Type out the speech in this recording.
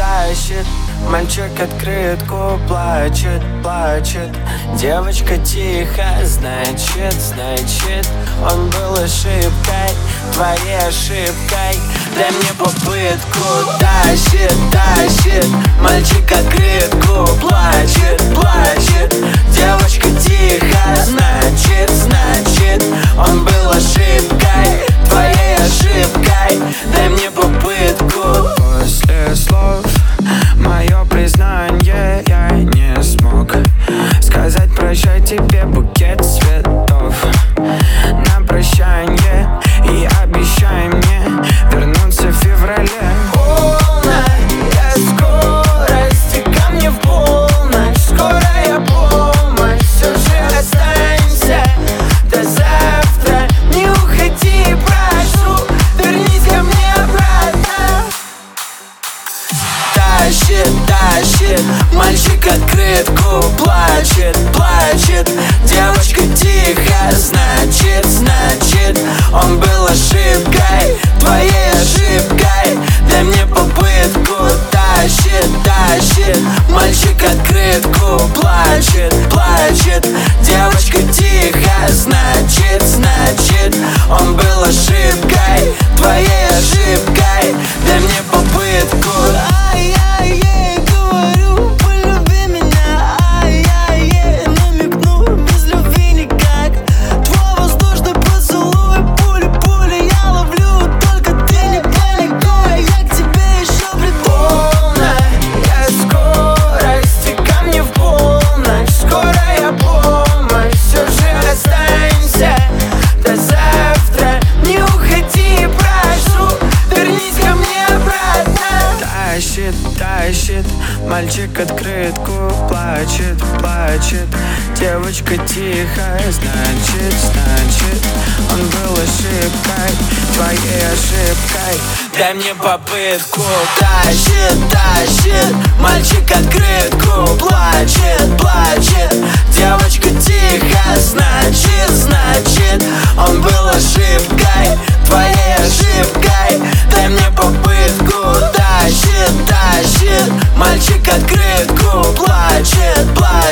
тащит, Мальчик открытку плачет, плачет. Девочка тихо, значит, значит Он был ошибкой, твоей ошибкой. Дай мне попытку, тащит, тащит мальчик открытку Плачет, плачет, девочка тихо Значит, значит, он был ошибкой Твоей ошибкой. Дай мне попытку Тащит, тащит, мальчик открытку Плачет, плачет, девочка тихо Значит, значит, он Мальчик открытку плачет, плачет. Девочка тихо, значит, значит Он был ошибкой, твоей ошибкой. Дай мне попытку. Тащит, тащит. Мальчик открытку Плачет, плачет. Девочка тихо Значит, значит Он был ошибкой Твоей ошибкой. Дай мне попытку Мальчик открытку плачет, плачет.